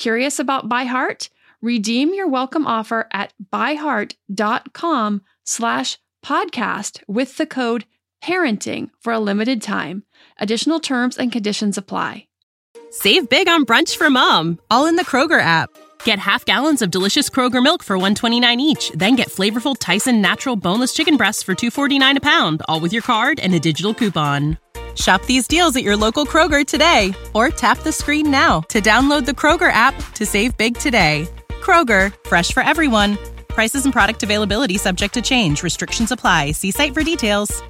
Curious about ByHeart? Redeem your welcome offer at byheart.com slash podcast with the code parenting for a limited time. Additional terms and conditions apply. Save big on brunch for mom, all in the Kroger app. Get half gallons of delicious Kroger milk for 129 each, then get flavorful Tyson natural boneless chicken breasts for 249 a pound, all with your card and a digital coupon. Shop these deals at your local Kroger today or tap the screen now to download the Kroger app to save big today. Kroger, fresh for everyone. Prices and product availability subject to change. Restrictions apply. See site for details.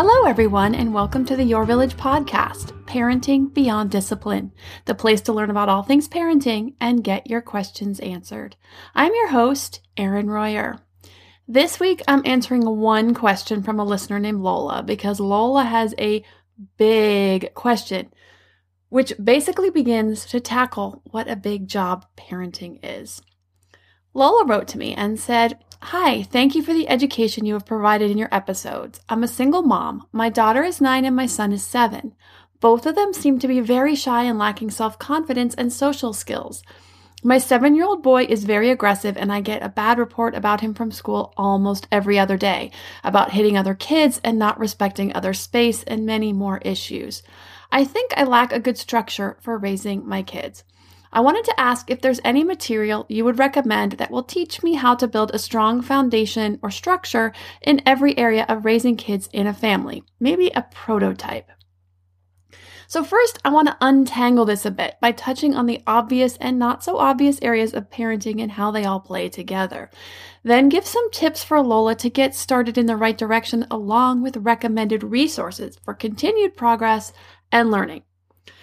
Hello, everyone, and welcome to the Your Village podcast, Parenting Beyond Discipline, the place to learn about all things parenting and get your questions answered. I'm your host, Erin Royer. This week, I'm answering one question from a listener named Lola because Lola has a big question, which basically begins to tackle what a big job parenting is. Lola wrote to me and said, Hi, thank you for the education you have provided in your episodes. I'm a single mom. My daughter is nine and my son is seven. Both of them seem to be very shy and lacking self confidence and social skills. My seven year old boy is very aggressive, and I get a bad report about him from school almost every other day about hitting other kids and not respecting other space and many more issues. I think I lack a good structure for raising my kids. I wanted to ask if there's any material you would recommend that will teach me how to build a strong foundation or structure in every area of raising kids in a family, maybe a prototype. So, first, I want to untangle this a bit by touching on the obvious and not so obvious areas of parenting and how they all play together. Then, give some tips for Lola to get started in the right direction, along with recommended resources for continued progress and learning.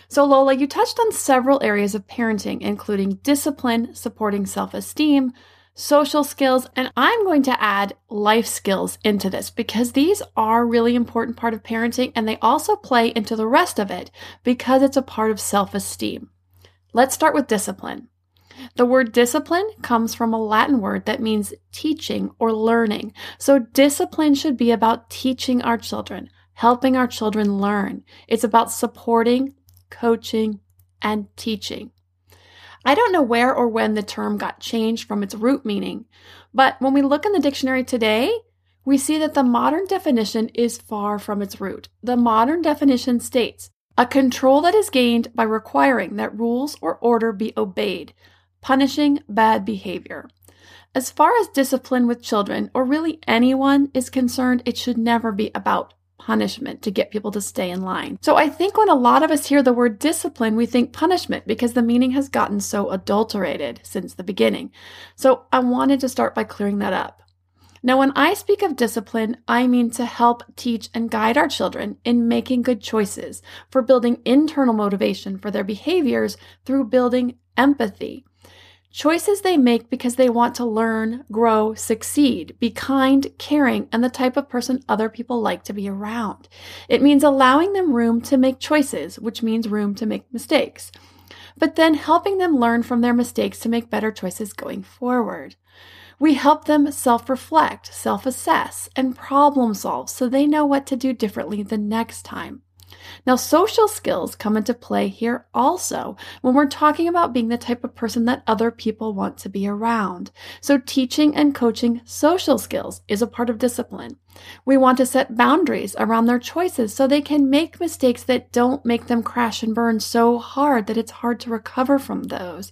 So, Lola, you touched on several areas of parenting, including discipline, supporting self esteem, social skills, and I'm going to add life skills into this because these are really important part of parenting and they also play into the rest of it because it's a part of self esteem. Let's start with discipline. The word discipline comes from a Latin word that means teaching or learning. So, discipline should be about teaching our children, helping our children learn. It's about supporting, coaching, and teaching. I don't know where or when the term got changed from its root meaning, but when we look in the dictionary today, we see that the modern definition is far from its root. The modern definition states a control that is gained by requiring that rules or order be obeyed, punishing bad behavior. As far as discipline with children, or really anyone, is concerned, it should never be about punishment to get people to stay in line. So I think when a lot of us hear the word discipline, we think punishment because the meaning has gotten so adulterated since the beginning. So I wanted to start by clearing that up. Now, when I speak of discipline, I mean to help teach and guide our children in making good choices, for building internal motivation for their behaviors through building empathy. Choices they make because they want to learn, grow, succeed, be kind, caring, and the type of person other people like to be around. It means allowing them room to make choices, which means room to make mistakes, but then helping them learn from their mistakes to make better choices going forward. We help them self reflect, self assess, and problem solve so they know what to do differently the next time. Now, social skills come into play here also when we're talking about being the type of person that other people want to be around. So, teaching and coaching social skills is a part of discipline. We want to set boundaries around their choices so they can make mistakes that don't make them crash and burn so hard that it's hard to recover from those,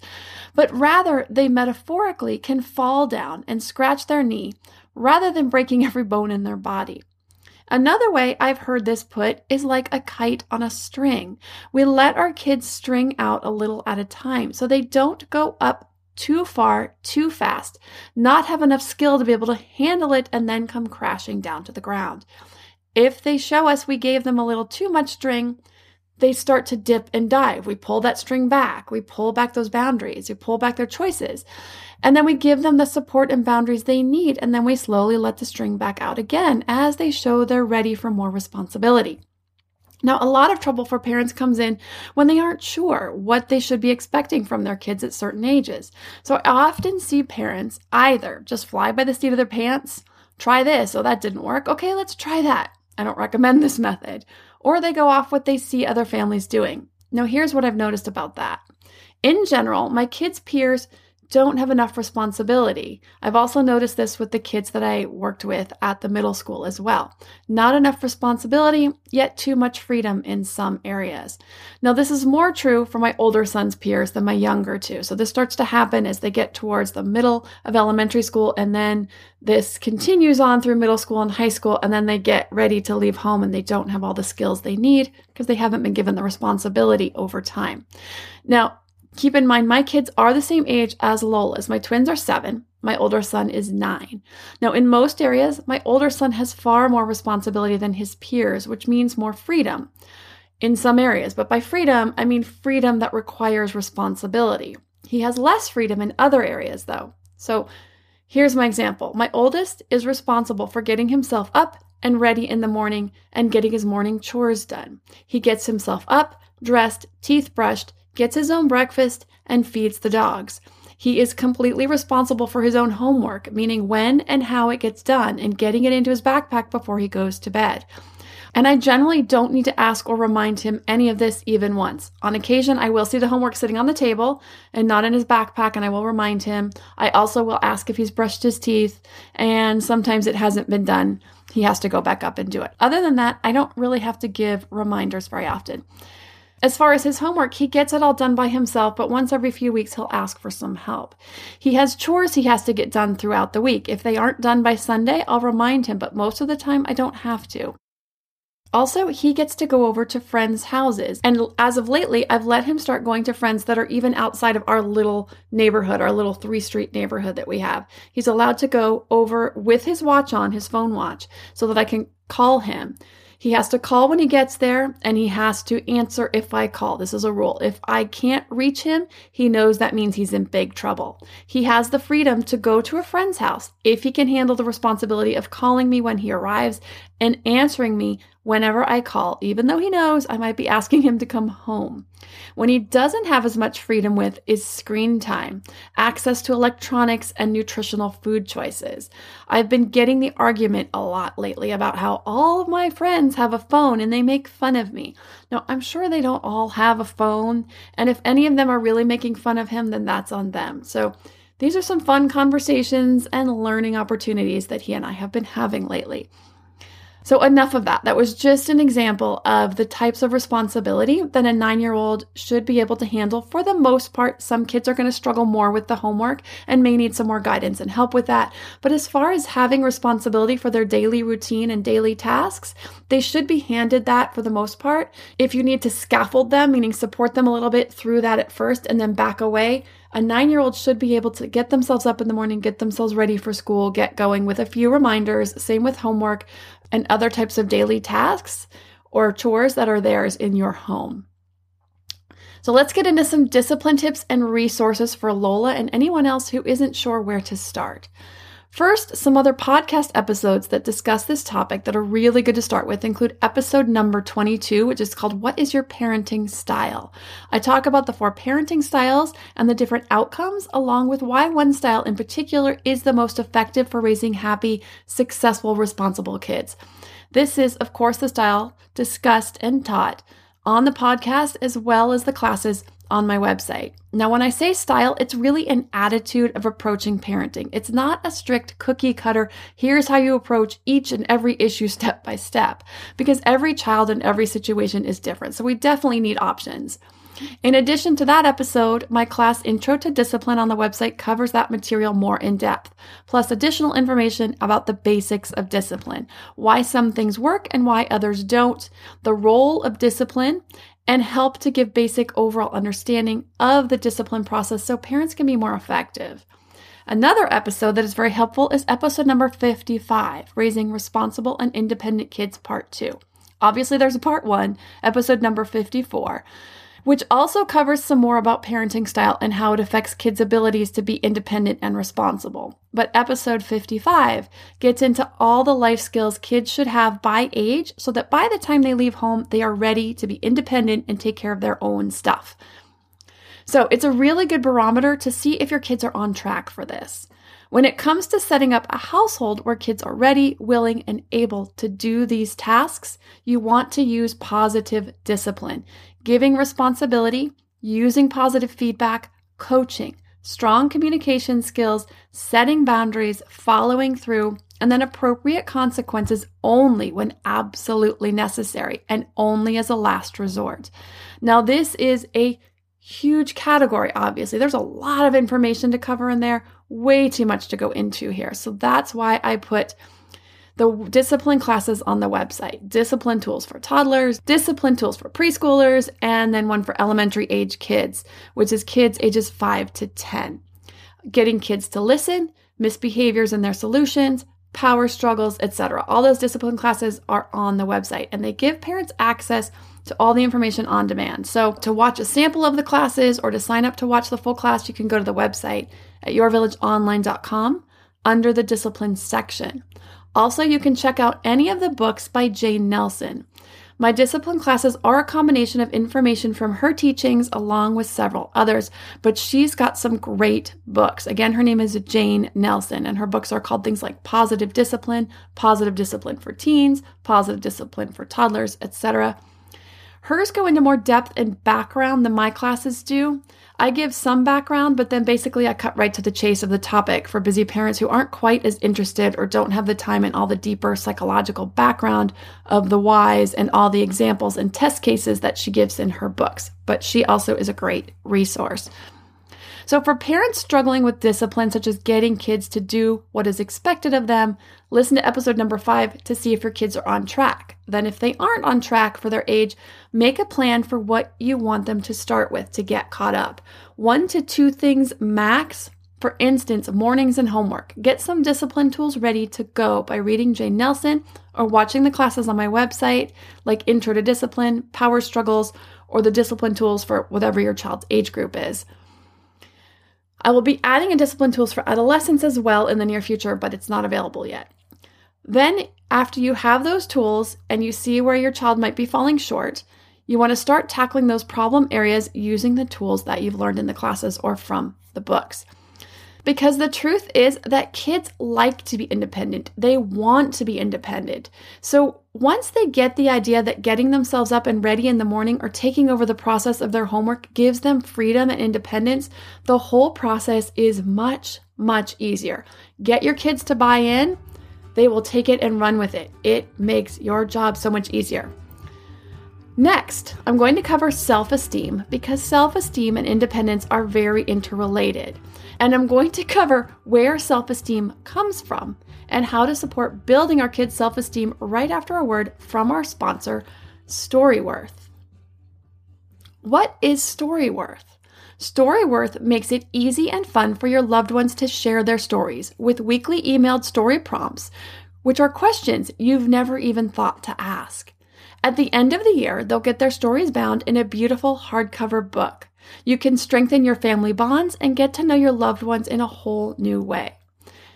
but rather they metaphorically can fall down and scratch their knee rather than breaking every bone in their body. Another way I've heard this put is like a kite on a string. We let our kids string out a little at a time so they don't go up too far, too fast, not have enough skill to be able to handle it, and then come crashing down to the ground. If they show us we gave them a little too much string, they start to dip and dive. We pull that string back. We pull back those boundaries. We pull back their choices. And then we give them the support and boundaries they need. And then we slowly let the string back out again as they show they're ready for more responsibility. Now, a lot of trouble for parents comes in when they aren't sure what they should be expecting from their kids at certain ages. So I often see parents either just fly by the seat of their pants, try this, oh, that didn't work. Okay, let's try that. I don't recommend this method. Or they go off what they see other families doing. Now, here's what I've noticed about that. In general, my kids' peers don't have enough responsibility. I've also noticed this with the kids that I worked with at the middle school as well. Not enough responsibility, yet too much freedom in some areas. Now, this is more true for my older son's peers than my younger two. So, this starts to happen as they get towards the middle of elementary school, and then this continues on through middle school and high school, and then they get ready to leave home and they don't have all the skills they need because they haven't been given the responsibility over time. Now, Keep in mind, my kids are the same age as Lola's. My twins are seven. My older son is nine. Now, in most areas, my older son has far more responsibility than his peers, which means more freedom in some areas. But by freedom, I mean freedom that requires responsibility. He has less freedom in other areas, though. So here's my example my oldest is responsible for getting himself up and ready in the morning and getting his morning chores done. He gets himself up, dressed, teeth brushed, gets his own breakfast, and feeds the dogs. He is completely responsible for his own homework, meaning when and how it gets done, and getting it into his backpack before he goes to bed. And I generally don't need to ask or remind him any of this even once. On occasion, I will see the homework sitting on the table and not in his backpack, and I will remind him. I also will ask if he's brushed his teeth, and sometimes it hasn't been done. He has to go back up and do it. Other than that, I don't really have to give reminders very often. As far as his homework, he gets it all done by himself, but once every few weeks he'll ask for some help. He has chores he has to get done throughout the week. If they aren't done by Sunday, I'll remind him, but most of the time I don't have to. Also, he gets to go over to friends' houses. And as of lately, I've let him start going to friends that are even outside of our little neighborhood, our little three street neighborhood that we have. He's allowed to go over with his watch on, his phone watch, so that I can call him. He has to call when he gets there and he has to answer if I call. This is a rule. If I can't reach him, he knows that means he's in big trouble. He has the freedom to go to a friend's house if he can handle the responsibility of calling me when he arrives and answering me whenever I call, even though he knows I might be asking him to come home. When he doesn't have as much freedom with is screen time, access to electronics, and nutritional food choices. I've been getting the argument a lot lately about how all of my friends have a phone and they make fun of me. Now, I'm sure they don't all have a phone, and if any of them are really making fun of him, then that's on them. So, these are some fun conversations and learning opportunities that he and I have been having lately. So, enough of that. That was just an example of the types of responsibility that a nine year old should be able to handle. For the most part, some kids are going to struggle more with the homework and may need some more guidance and help with that. But as far as having responsibility for their daily routine and daily tasks, they should be handed that for the most part. If you need to scaffold them, meaning support them a little bit through that at first and then back away, a nine year old should be able to get themselves up in the morning, get themselves ready for school, get going with a few reminders. Same with homework and other types of daily tasks or chores that are theirs in your home. So let's get into some discipline tips and resources for Lola and anyone else who isn't sure where to start. First, some other podcast episodes that discuss this topic that are really good to start with include episode number 22, which is called What is Your Parenting Style? I talk about the four parenting styles and the different outcomes, along with why one style in particular is the most effective for raising happy, successful, responsible kids. This is, of course, the style discussed and taught on the podcast as well as the classes on my website. Now, when I say style, it's really an attitude of approaching parenting. It's not a strict cookie cutter, here's how you approach each and every issue step by step, because every child and every situation is different. So we definitely need options. In addition to that episode, my class Intro to Discipline on the website covers that material more in depth, plus additional information about the basics of discipline, why some things work and why others don't, the role of discipline, and help to give basic overall understanding of the discipline process so parents can be more effective. Another episode that is very helpful is episode number 55, Raising Responsible and Independent Kids, Part 2. Obviously, there's a part 1, episode number 54 which also covers some more about parenting style and how it affects kids' abilities to be independent and responsible. But episode 55 gets into all the life skills kids should have by age so that by the time they leave home, they are ready to be independent and take care of their own stuff. So it's a really good barometer to see if your kids are on track for this. When it comes to setting up a household where kids are ready, willing, and able to do these tasks, you want to use positive discipline, giving responsibility, using positive feedback, coaching, strong communication skills, setting boundaries, following through, and then appropriate consequences only when absolutely necessary and only as a last resort. Now, this is a huge category, obviously. There's a lot of information to cover in there, way too much to go into here. So that's why I put the discipline classes on the website discipline tools for toddlers, discipline tools for preschoolers, and then one for elementary age kids, which is kids ages 5 to 10. Getting kids to listen, misbehaviors and their solutions, power struggles, etc. All those discipline classes are on the website and they give parents access to all the information on demand. So, to watch a sample of the classes or to sign up to watch the full class, you can go to the website at yourvillageonline.com under the discipline section. Also, you can check out any of the books by Jane Nelsen. My discipline classes are a combination of information from her teachings along with several others, but she's got some great books. Again, her name is Jane Nelsen, and her books are called things like Positive Discipline, Positive Discipline for Teens, Positive Discipline for Toddlers, etc. Hers go into more depth and background than my classes do. I give some background, but then basically I cut right to the chase of the topic for busy parents who aren't quite as interested or don't have the time and all the deeper psychological background of the whys and all the examples and test cases that she gives in her books. But she also is a great resource. So, for parents struggling with discipline, such as getting kids to do what is expected of them, listen to episode number five to see if your kids are on track. Then, if they aren't on track for their age, make a plan for what you want them to start with to get caught up. One to two things max. For instance, mornings and homework. Get some discipline tools ready to go by reading Jane Nelsen or watching the classes on my website, like Intro to Discipline, Power Struggles, or the discipline tools for whatever your child's age group is. I will be adding a discipline tools for adolescents as well in the near future, but it's not available yet. Then, after you have those tools and you see where your child might be falling short, you want to start tackling those problem areas using the tools that you've learned in the classes or from the books. Because the truth is that kids like to be independent. They want to be independent. So once they get the idea that getting themselves up and ready in the morning or taking over the process of their homework gives them freedom and independence, the whole process is much, much easier. Get your kids to buy in, they will take it and run with it. It makes your job so much easier. Next, I'm going to cover self esteem because self esteem and independence are very interrelated. And I'm going to cover where self esteem comes from and how to support building our kids' self esteem right after a word from our sponsor, Storyworth. What is Storyworth? Storyworth makes it easy and fun for your loved ones to share their stories with weekly emailed story prompts, which are questions you've never even thought to ask. At the end of the year, they'll get their stories bound in a beautiful hardcover book. You can strengthen your family bonds and get to know your loved ones in a whole new way.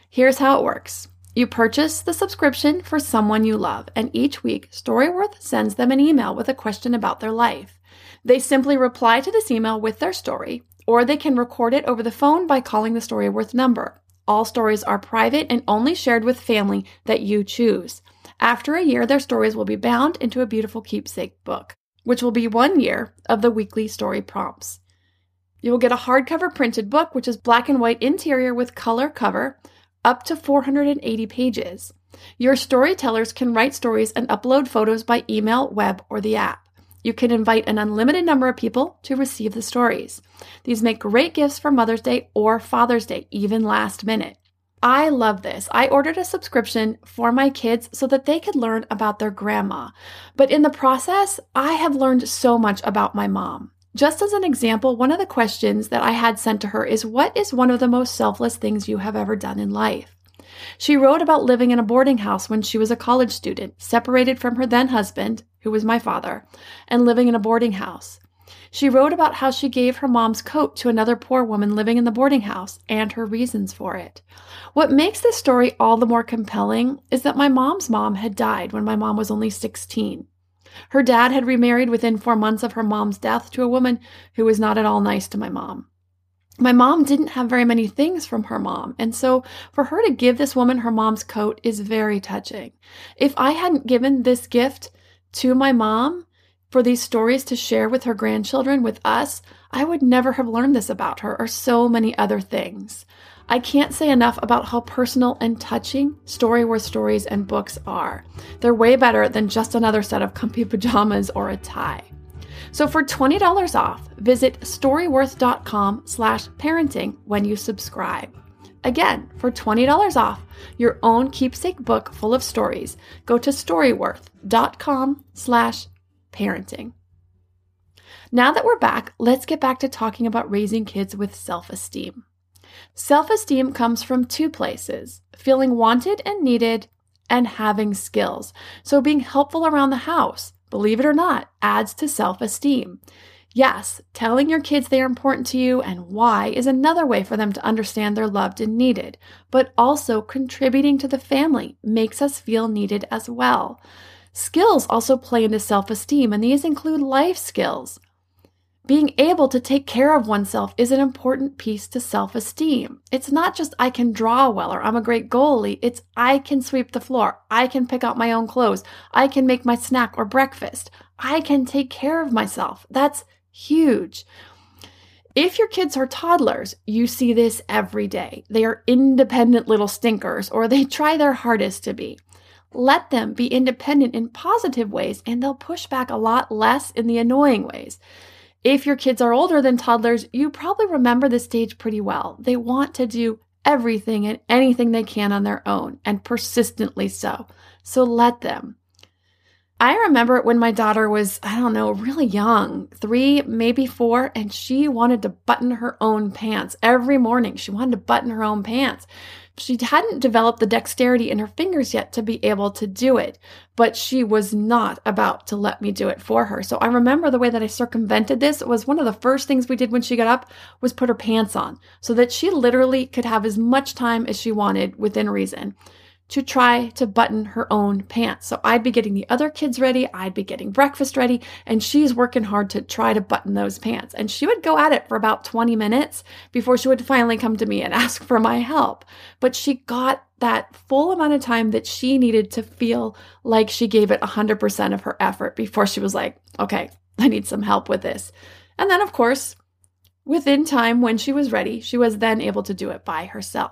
Here's how it works. You purchase the subscription for someone you love, and each week, Storyworth sends them an email with a question about their life. They simply reply to this email with their story, or they can record it over the phone by calling the Storyworth number. All stories are private and only shared with family that you choose. After a year, their stories will be bound into a beautiful keepsake book, which will be one year of the weekly story prompts. You will get a hardcover printed book, which is black and white interior with color cover, up to 480 pages. Your storytellers can write stories and upload photos by email, web, or the app. You can invite an unlimited number of people to receive the stories. These make great gifts for Mother's Day or Father's Day, even last minute. I love this. I ordered a subscription for my kids so that they could learn about their grandma. But in the process, I have learned so much about my mom. Just as an example, one of the questions that I had sent to her is What is one of the most selfless things you have ever done in life? She wrote about living in a boarding house when she was a college student, separated from her then husband, who was my father, and living in a boarding house. She wrote about how she gave her mom's coat to another poor woman living in the boarding house and her reasons for it. What makes this story all the more compelling is that my mom's mom had died when my mom was only 16. Her dad had remarried within four months of her mom's death to a woman who was not at all nice to my mom. My mom didn't have very many things from her mom, and so for her to give this woman her mom's coat is very touching. If I hadn't given this gift to my mom for these stories to share with her grandchildren, with us, I would never have learned this about her or so many other things. I can't say enough about how personal and touching Storyworth stories and books are. They're way better than just another set of comfy pajamas or a tie. So for $20 off, visit storyworth.com slash parenting when you subscribe. Again, for $20 off your own keepsake book full of stories, go to storyworth.com slash parenting. Now that we're back, let's get back to talking about raising kids with self-esteem. Self esteem comes from two places feeling wanted and needed, and having skills. So, being helpful around the house, believe it or not, adds to self esteem. Yes, telling your kids they are important to you and why is another way for them to understand they're loved and needed, but also contributing to the family makes us feel needed as well. Skills also play into self esteem, and these include life skills. Being able to take care of oneself is an important piece to self esteem. It's not just I can draw well or I'm a great goalie. It's I can sweep the floor. I can pick out my own clothes. I can make my snack or breakfast. I can take care of myself. That's huge. If your kids are toddlers, you see this every day. They are independent little stinkers or they try their hardest to be. Let them be independent in positive ways and they'll push back a lot less in the annoying ways. If your kids are older than toddlers, you probably remember this stage pretty well. They want to do everything and anything they can on their own, and persistently so. So let them. I remember when my daughter was, I don't know, really young, three, maybe four, and she wanted to button her own pants every morning. She wanted to button her own pants. She hadn't developed the dexterity in her fingers yet to be able to do it, but she was not about to let me do it for her. So I remember the way that I circumvented this was one of the first things we did when she got up was put her pants on so that she literally could have as much time as she wanted within reason to try to button her own pants. So I'd be getting the other kids ready, I'd be getting breakfast ready, and she's working hard to try to button those pants. And she would go at it for about 20 minutes before she would finally come to me and ask for my help. But she got that full amount of time that she needed to feel like she gave it 100% of her effort before she was like, okay, I need some help with this. And then, of course, within time, when she was ready, she was then able to do it by herself.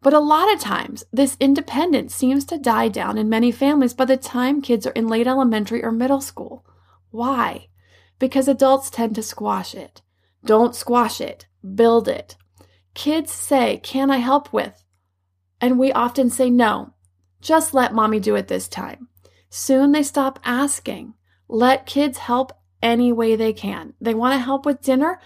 But a lot of times, this independence seems to die down in many families by the time kids are in late elementary or middle school. Why? Because adults tend to squash it. Don't squash it, build it. Kids say, Can I help with? And we often say, No, just let mommy do it this time. Soon they stop asking. Let kids help any way they can. They want to help with dinner?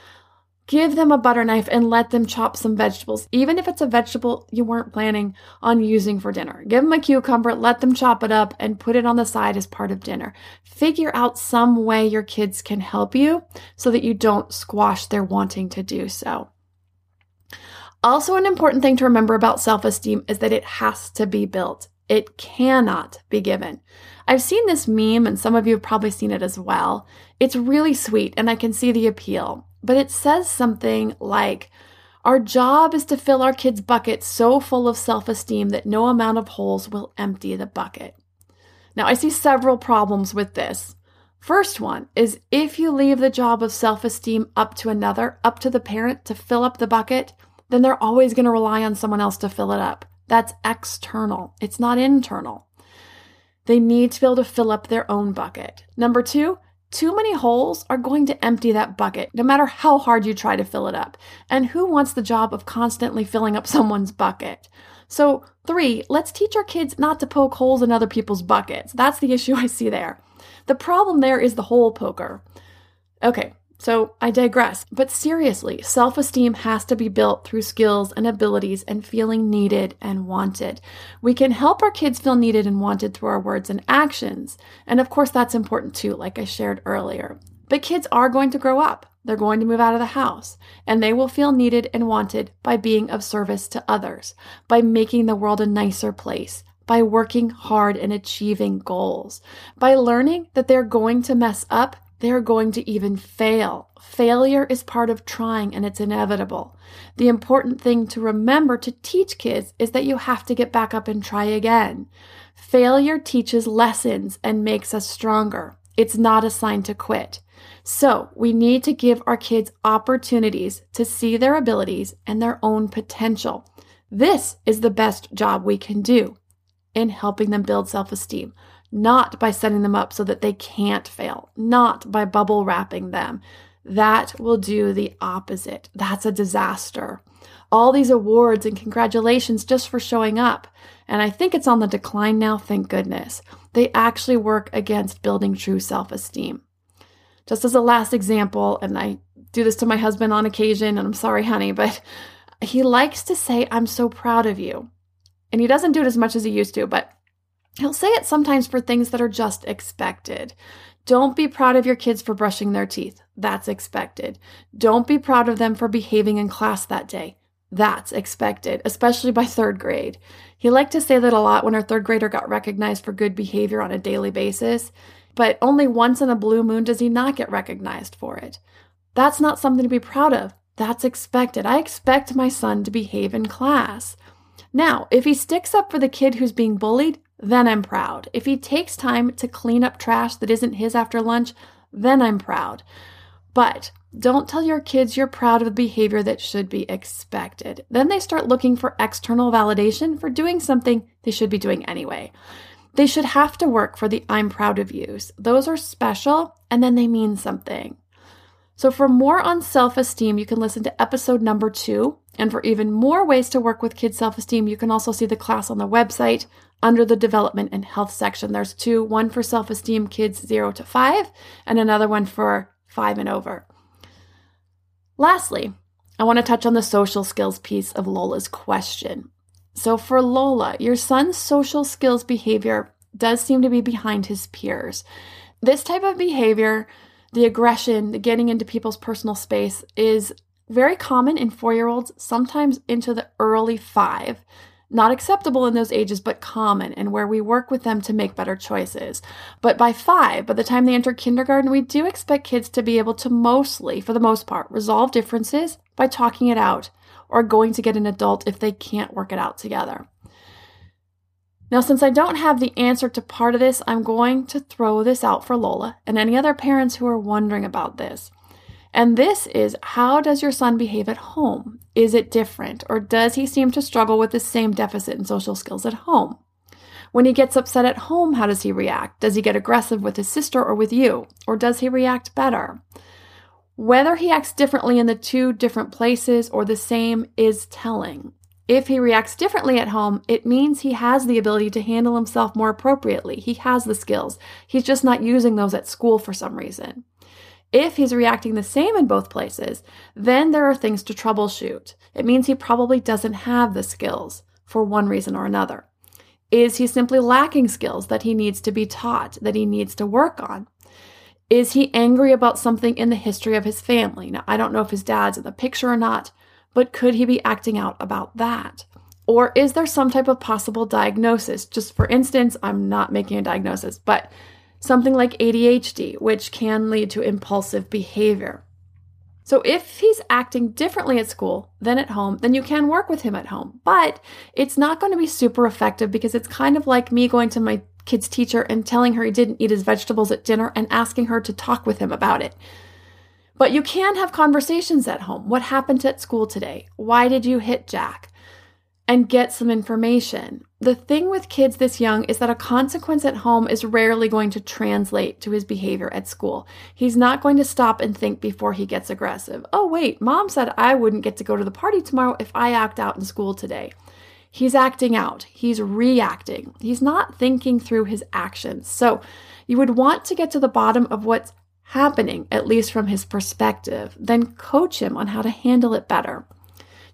Give them a butter knife and let them chop some vegetables, even if it's a vegetable you weren't planning on using for dinner. Give them a cucumber, let them chop it up, and put it on the side as part of dinner. Figure out some way your kids can help you so that you don't squash their wanting to do so. Also, an important thing to remember about self esteem is that it has to be built. It cannot be given. I've seen this meme, and some of you have probably seen it as well. It's really sweet, and I can see the appeal but it says something like, Our job is to fill our kids' buckets so full of self esteem that no amount of holes will empty the bucket. Now, I see several problems with this. First one is if you leave the job of self esteem up to another, up to the parent to fill up the bucket, then they're always going to rely on someone else to fill it up. That's external, it's not internal. They need to be able to fill up their own bucket. Number two, too many holes are going to empty that bucket, no matter how hard you try to fill it up. And who wants the job of constantly filling up someone's bucket? So, three, let's teach our kids not to poke holes in other people's buckets. That's the issue I see there. The problem there is the hole poker. Okay, so I digress. But seriously, self esteem has to be built through skills and abilities and feeling needed and wanted. We can help our kids feel needed and wanted through our words and actions. And of course, that's important too, like I shared earlier. But kids are going to grow up. They're going to move out of the house, and they will feel needed and wanted by being of service to others, by making the world a nicer place, by working hard and achieving goals, by learning that they're going to mess up, they're going to even fail. Failure is part of trying and it's inevitable. The important thing to remember to teach kids is that you have to get back up and try again. Failure teaches lessons and makes us stronger. It's not a sign to quit. So, we need to give our kids opportunities to see their abilities and their own potential. This is the best job we can do in helping them build self esteem, not by setting them up so that they can't fail, not by bubble wrapping them. That will do the opposite. That's a disaster. All these awards and congratulations just for showing up. And I think it's on the decline now, thank goodness. They actually work against building true self esteem. Just as a last example, and I do this to my husband on occasion, and I'm sorry, honey, but he likes to say, I'm so proud of you. And he doesn't do it as much as he used to, but he'll say it sometimes for things that are just expected. Don't be proud of your kids for brushing their teeth. That's expected. Don't be proud of them for behaving in class that day. That's expected, especially by third grade. He liked to say that a lot when our third grader got recognized for good behavior on a daily basis, but only once in a blue moon does he not get recognized for it. That's not something to be proud of. That's expected. I expect my son to behave in class. Now, if he sticks up for the kid who's being bullied, then I'm proud. If he takes time to clean up trash that isn't his after lunch, then I'm proud. But don't tell your kids you're proud of the behavior that should be expected. Then they start looking for external validation for doing something they should be doing anyway. They should have to work for the I'm proud of yous. Those are special and then they mean something. So, for more on self esteem, you can listen to episode number two. And for even more ways to work with kids' self esteem, you can also see the class on the website under the development and health section. There's two one for self esteem kids zero to five, and another one for five and over. Lastly, I want to touch on the social skills piece of Lola's question. So, for Lola, your son's social skills behavior does seem to be behind his peers. This type of behavior the aggression, the getting into people's personal space is very common in four year olds, sometimes into the early five. Not acceptable in those ages, but common, and where we work with them to make better choices. But by five, by the time they enter kindergarten, we do expect kids to be able to mostly, for the most part, resolve differences by talking it out or going to get an adult if they can't work it out together. Now, since I don't have the answer to part of this, I'm going to throw this out for Lola and any other parents who are wondering about this. And this is how does your son behave at home? Is it different, or does he seem to struggle with the same deficit in social skills at home? When he gets upset at home, how does he react? Does he get aggressive with his sister or with you? Or does he react better? Whether he acts differently in the two different places or the same is telling. If he reacts differently at home, it means he has the ability to handle himself more appropriately. He has the skills. He's just not using those at school for some reason. If he's reacting the same in both places, then there are things to troubleshoot. It means he probably doesn't have the skills for one reason or another. Is he simply lacking skills that he needs to be taught, that he needs to work on? Is he angry about something in the history of his family? Now, I don't know if his dad's in the picture or not, but could he be acting out about that? Or is there some type of possible diagnosis? Just for instance, I'm not making a diagnosis, but something like ADHD, which can lead to impulsive behavior. So if he's acting differently at school than at home, then you can work with him at home. But it's not going to be super effective because it's kind of like me going to my kid's teacher and telling her he didn't eat his vegetables at dinner and asking her to talk with him about it. But you can have conversations at home. What happened at school today? Why did you hit Jack? And get some information. The thing with kids this young is that a consequence at home is rarely going to translate to his behavior at school. He's not going to stop and think before he gets aggressive. Oh, wait, mom said I wouldn't get to go to the party tomorrow if I act out in school today. He's acting out, he's reacting, he's not thinking through his actions. So, you would want to get to the bottom of what's happening, at least from his perspective, then coach him on how to handle it better.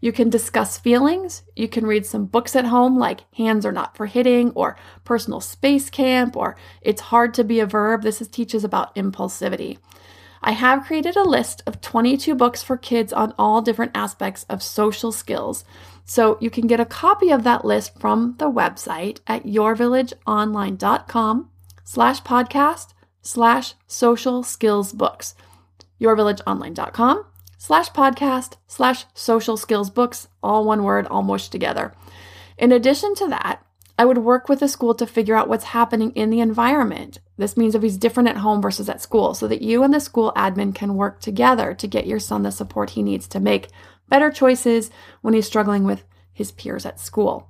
You can discuss feelings. You can read some books at home like Hands Are Not for Hitting or Personal Space Camp or It's Hard to Be a Verb. This is, teaches about impulsivity. I have created a list of 22 books for kids on all different aspects of social skills. So you can get a copy of that list from the website at yourvillageonline.com slash podcast slash social skills books. Yourvillageonline.com slash podcast slash social skills books, all one word, all mushed together. In addition to that, I would work with the school to figure out what's happening in the environment. This means if he's different at home versus at school, so that you and the school admin can work together to get your son the support he needs to make better choices when he's struggling with his peers at school.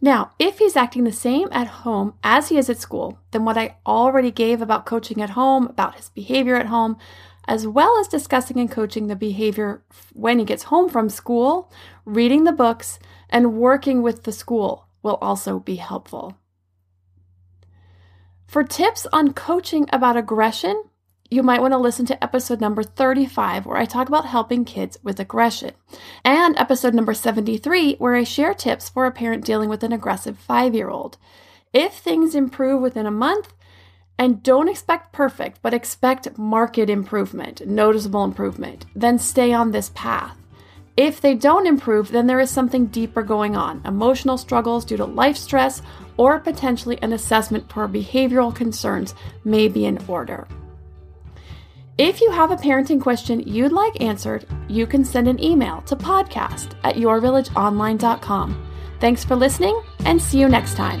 Now, if he's acting the same at home as he is at school, then what I already gave about coaching at home, about his behavior at home, as well as discussing and coaching the behavior when he gets home from school, reading the books, and working with the school will also be helpful. For tips on coaching about aggression, you might want to listen to episode number 35, where I talk about helping kids with aggression, and episode number 73, where I share tips for a parent dealing with an aggressive five year old. If things improve within a month, and don't expect perfect, but expect market improvement, noticeable improvement. Then stay on this path. If they don't improve, then there is something deeper going on emotional struggles due to life stress, or potentially an assessment for behavioral concerns may be in order. If you have a parenting question you'd like answered, you can send an email to podcast at yourvillageonline.com. Thanks for listening and see you next time.